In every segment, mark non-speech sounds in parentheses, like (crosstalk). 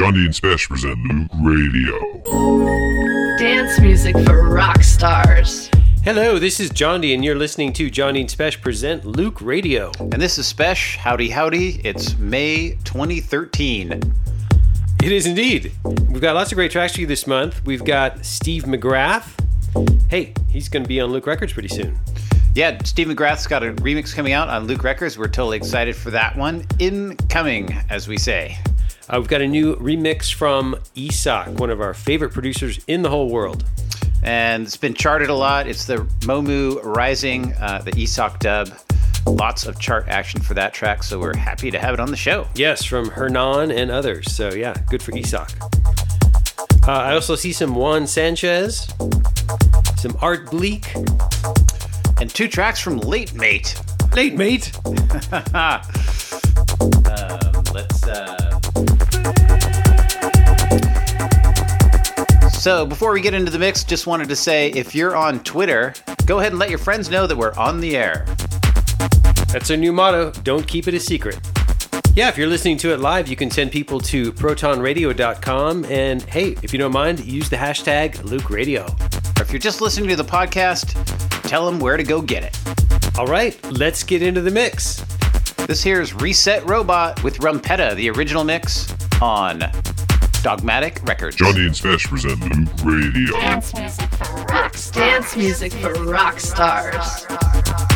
Jondi and Spesh present Loöq Radio. Dance music for rock stars. Hello, this is Jondi, and you're listening to Jondi and Spesh present Loöq Radio. And this is Spesh. Howdy, howdy. It's May 2013. It is indeed. We've got lots of great tracks for you this month. We've got Steve McGrath. Hey, he's going to be on Loöq Records pretty soon. Yeah, Steve McGrath's got a remix coming out on Loöq Records. We're totally excited for that one. Incoming, as we say. Uh, we've got a new remix from Isak, one of our favorite producers in the whole world. And it's been charted a lot. It's the Momu Rising, uh, the Isak dub. Lots of chart action for that track, so we're happy to have it on the show. Yes, from Hernan and others. So, yeah, good for Isak. Uh, I also see some Juan Sanchez, some Art Bleak, and two tracks from Late Mate. Late Mate! (laughs) um, let's. Uh... So, before we get into the mix, just wanted to say if you're on Twitter, go ahead and let your friends know that we're on the air. That's our new motto don't keep it a secret. Yeah, if you're listening to it live, you can send people to protonradio.com. And hey, if you don't mind, use the hashtag LoöqRadio. Or if you're just listening to the podcast, tell them where to go get it. All right, let's get into the mix. This here's Reset Robot with Rumpetta, the original mix on Dogmatic Records. Jondi and Spesh present Loöq Radio. Dance music for rock stars. Dance music for rock stars.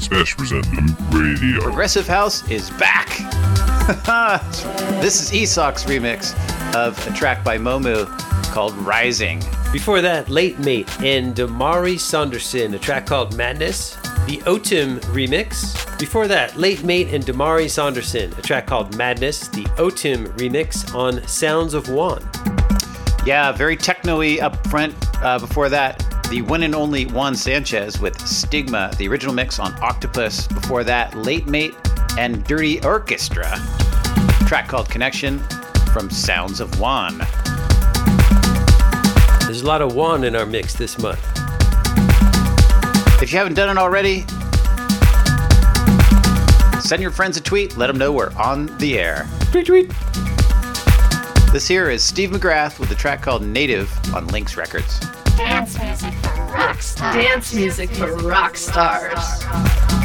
Spesh present Loöq Radio. Progressive House is back. (laughs) this is Esok's remix of a track by Momu called Rising. Before that, Late Mate and Damari Saunderson, a track called Madness. The Otim remix. Before that, Late Mate and Damari Saunderson, a track called Madness. The Otim remix on Sounds of Juan. Yeah, very techno-y up front. Uh, before that, the one and only Juan Sanchez with Stigma, the original mix on Octopus. Before that, Late Mate and Dirty Orchestra, track called Connection from Sounds of Juan. There's a lot of Juan in our mix this month. If you haven't done it already, send your friends a tweet. Let them know we're on the air. Tweet, tweet. This here is Steve McGrath with a track called Native on Lynx Records. Dance music for rock stars. Dance music for rock stars.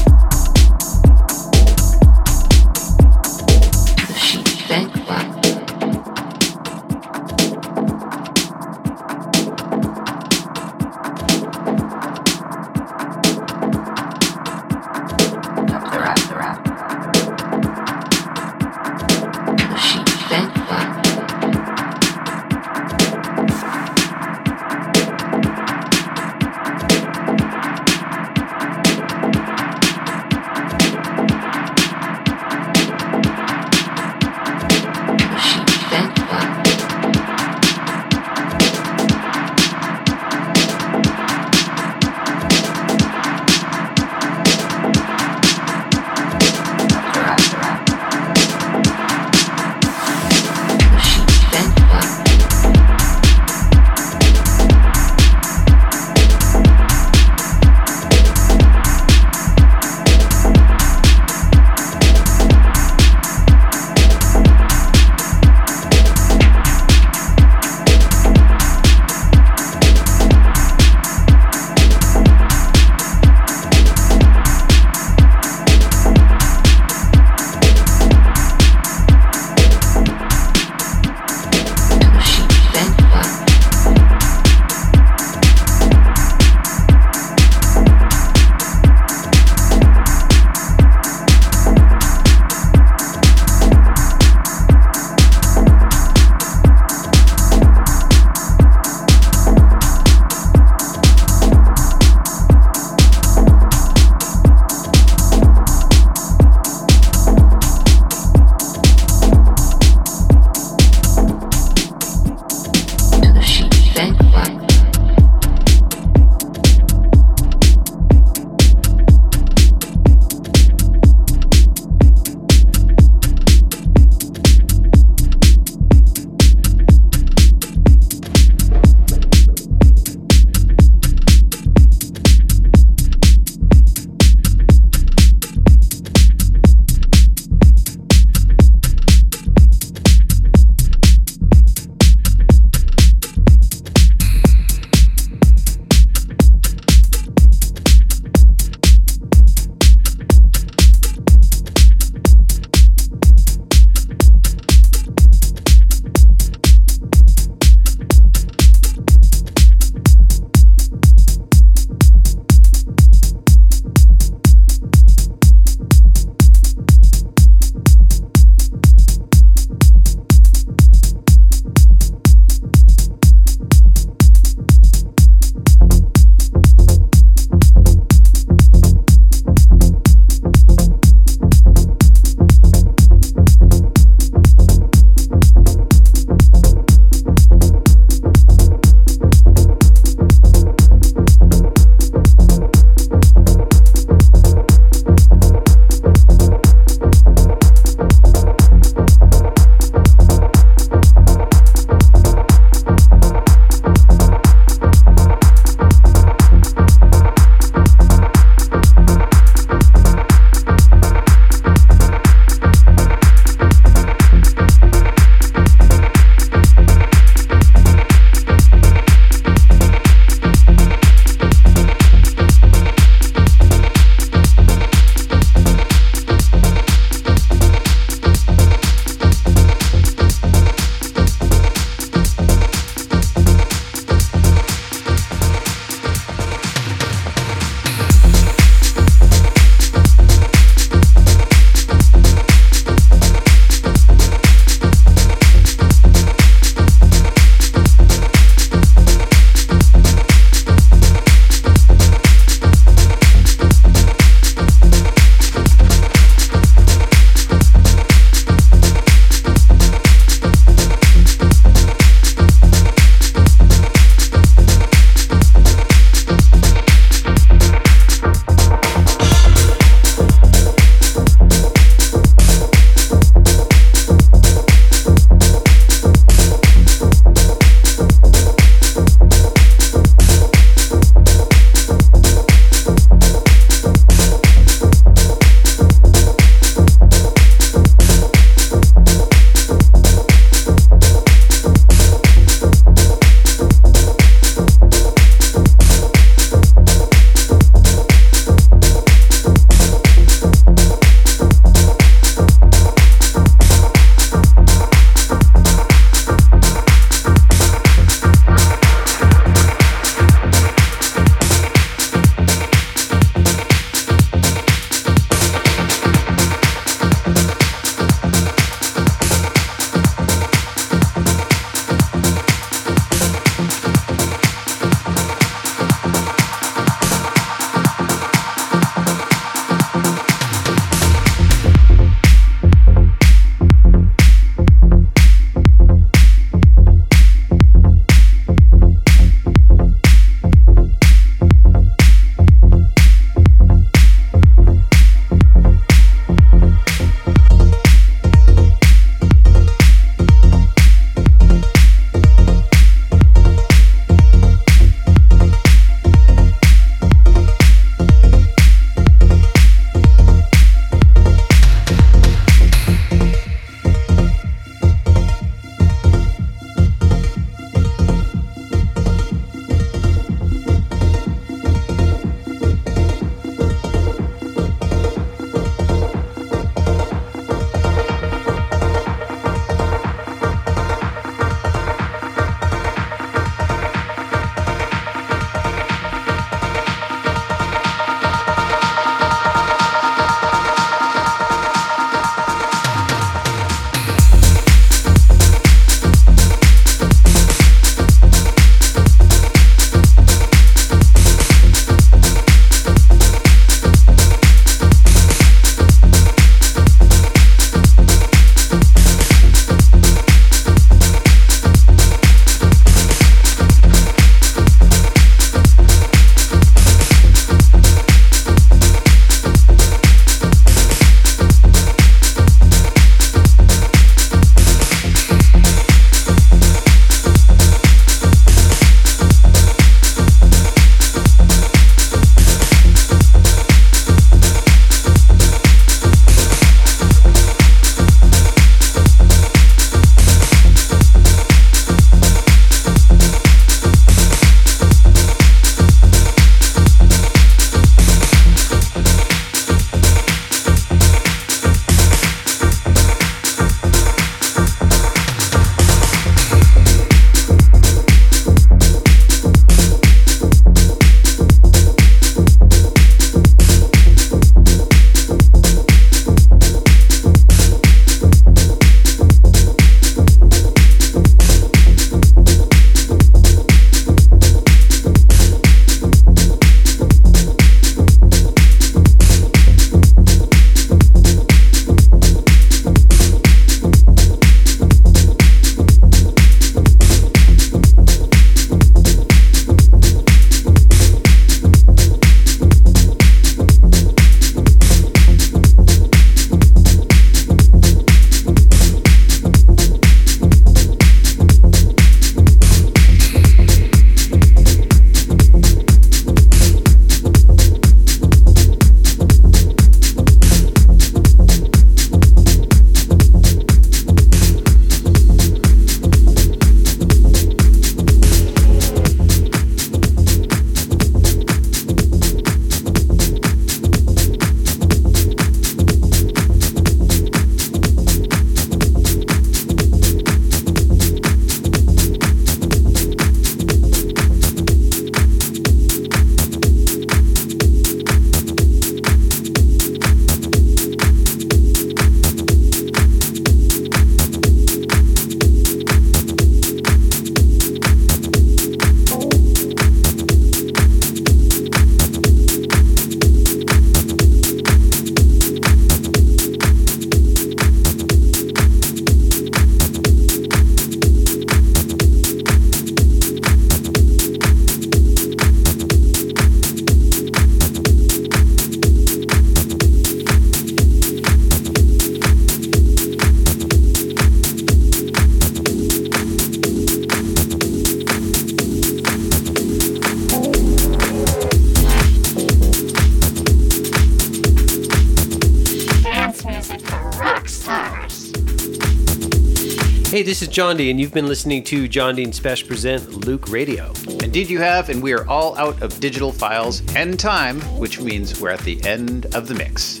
Hey, this is Jondi, and you've been listening to Jondi & Spesh Present Loöq Radio. Indeed, you have, and we are all out of digital files and time, which means we're at the end of the mix.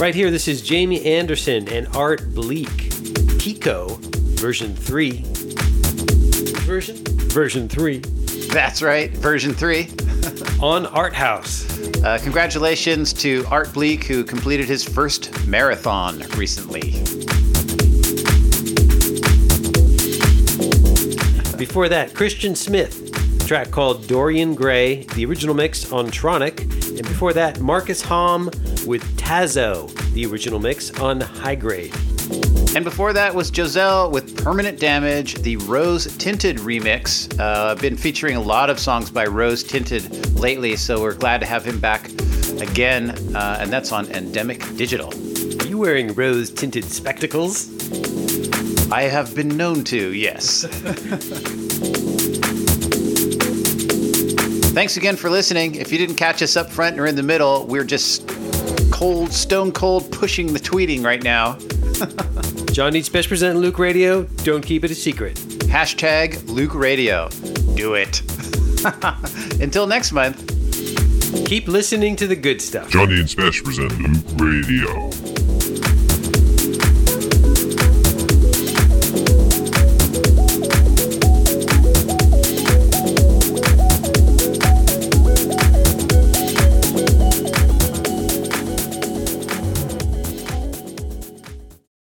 Right here, this is Jamie Anderson and Art Bleek. Pico, version 3. Version? Version 3. That's right, version three. (laughs) On Art House. Uh, congratulations to Art Bleek, who completed his first marathon recently. Before that, Christian Smith, a track called Dorian Gray, the original mix on Tronic. And before that, Marcus Hom with Tazo, the original mix on High Grade. And before that was Joselle with Permanent Damage, the Rose Tinted remix. Uh, I've been featuring a lot of songs by Rose Tinted lately, so we're glad to have him back again, uh, and that's on Endemic Digital. Are you wearing rose tinted spectacles? I have been known to, yes. Thanks again for listening. If you didn't catch us up front or in the middle, we're just cold, stone cold pushing the tweeting right now. (laughs) Jondi & Spesh Present Loöq Radio. Don't keep it a secret. Hashtag Loöq Radio. Do it. (laughs) Until next month. Keep listening to the good stuff. Jondi and Spesh present Loöq Radio.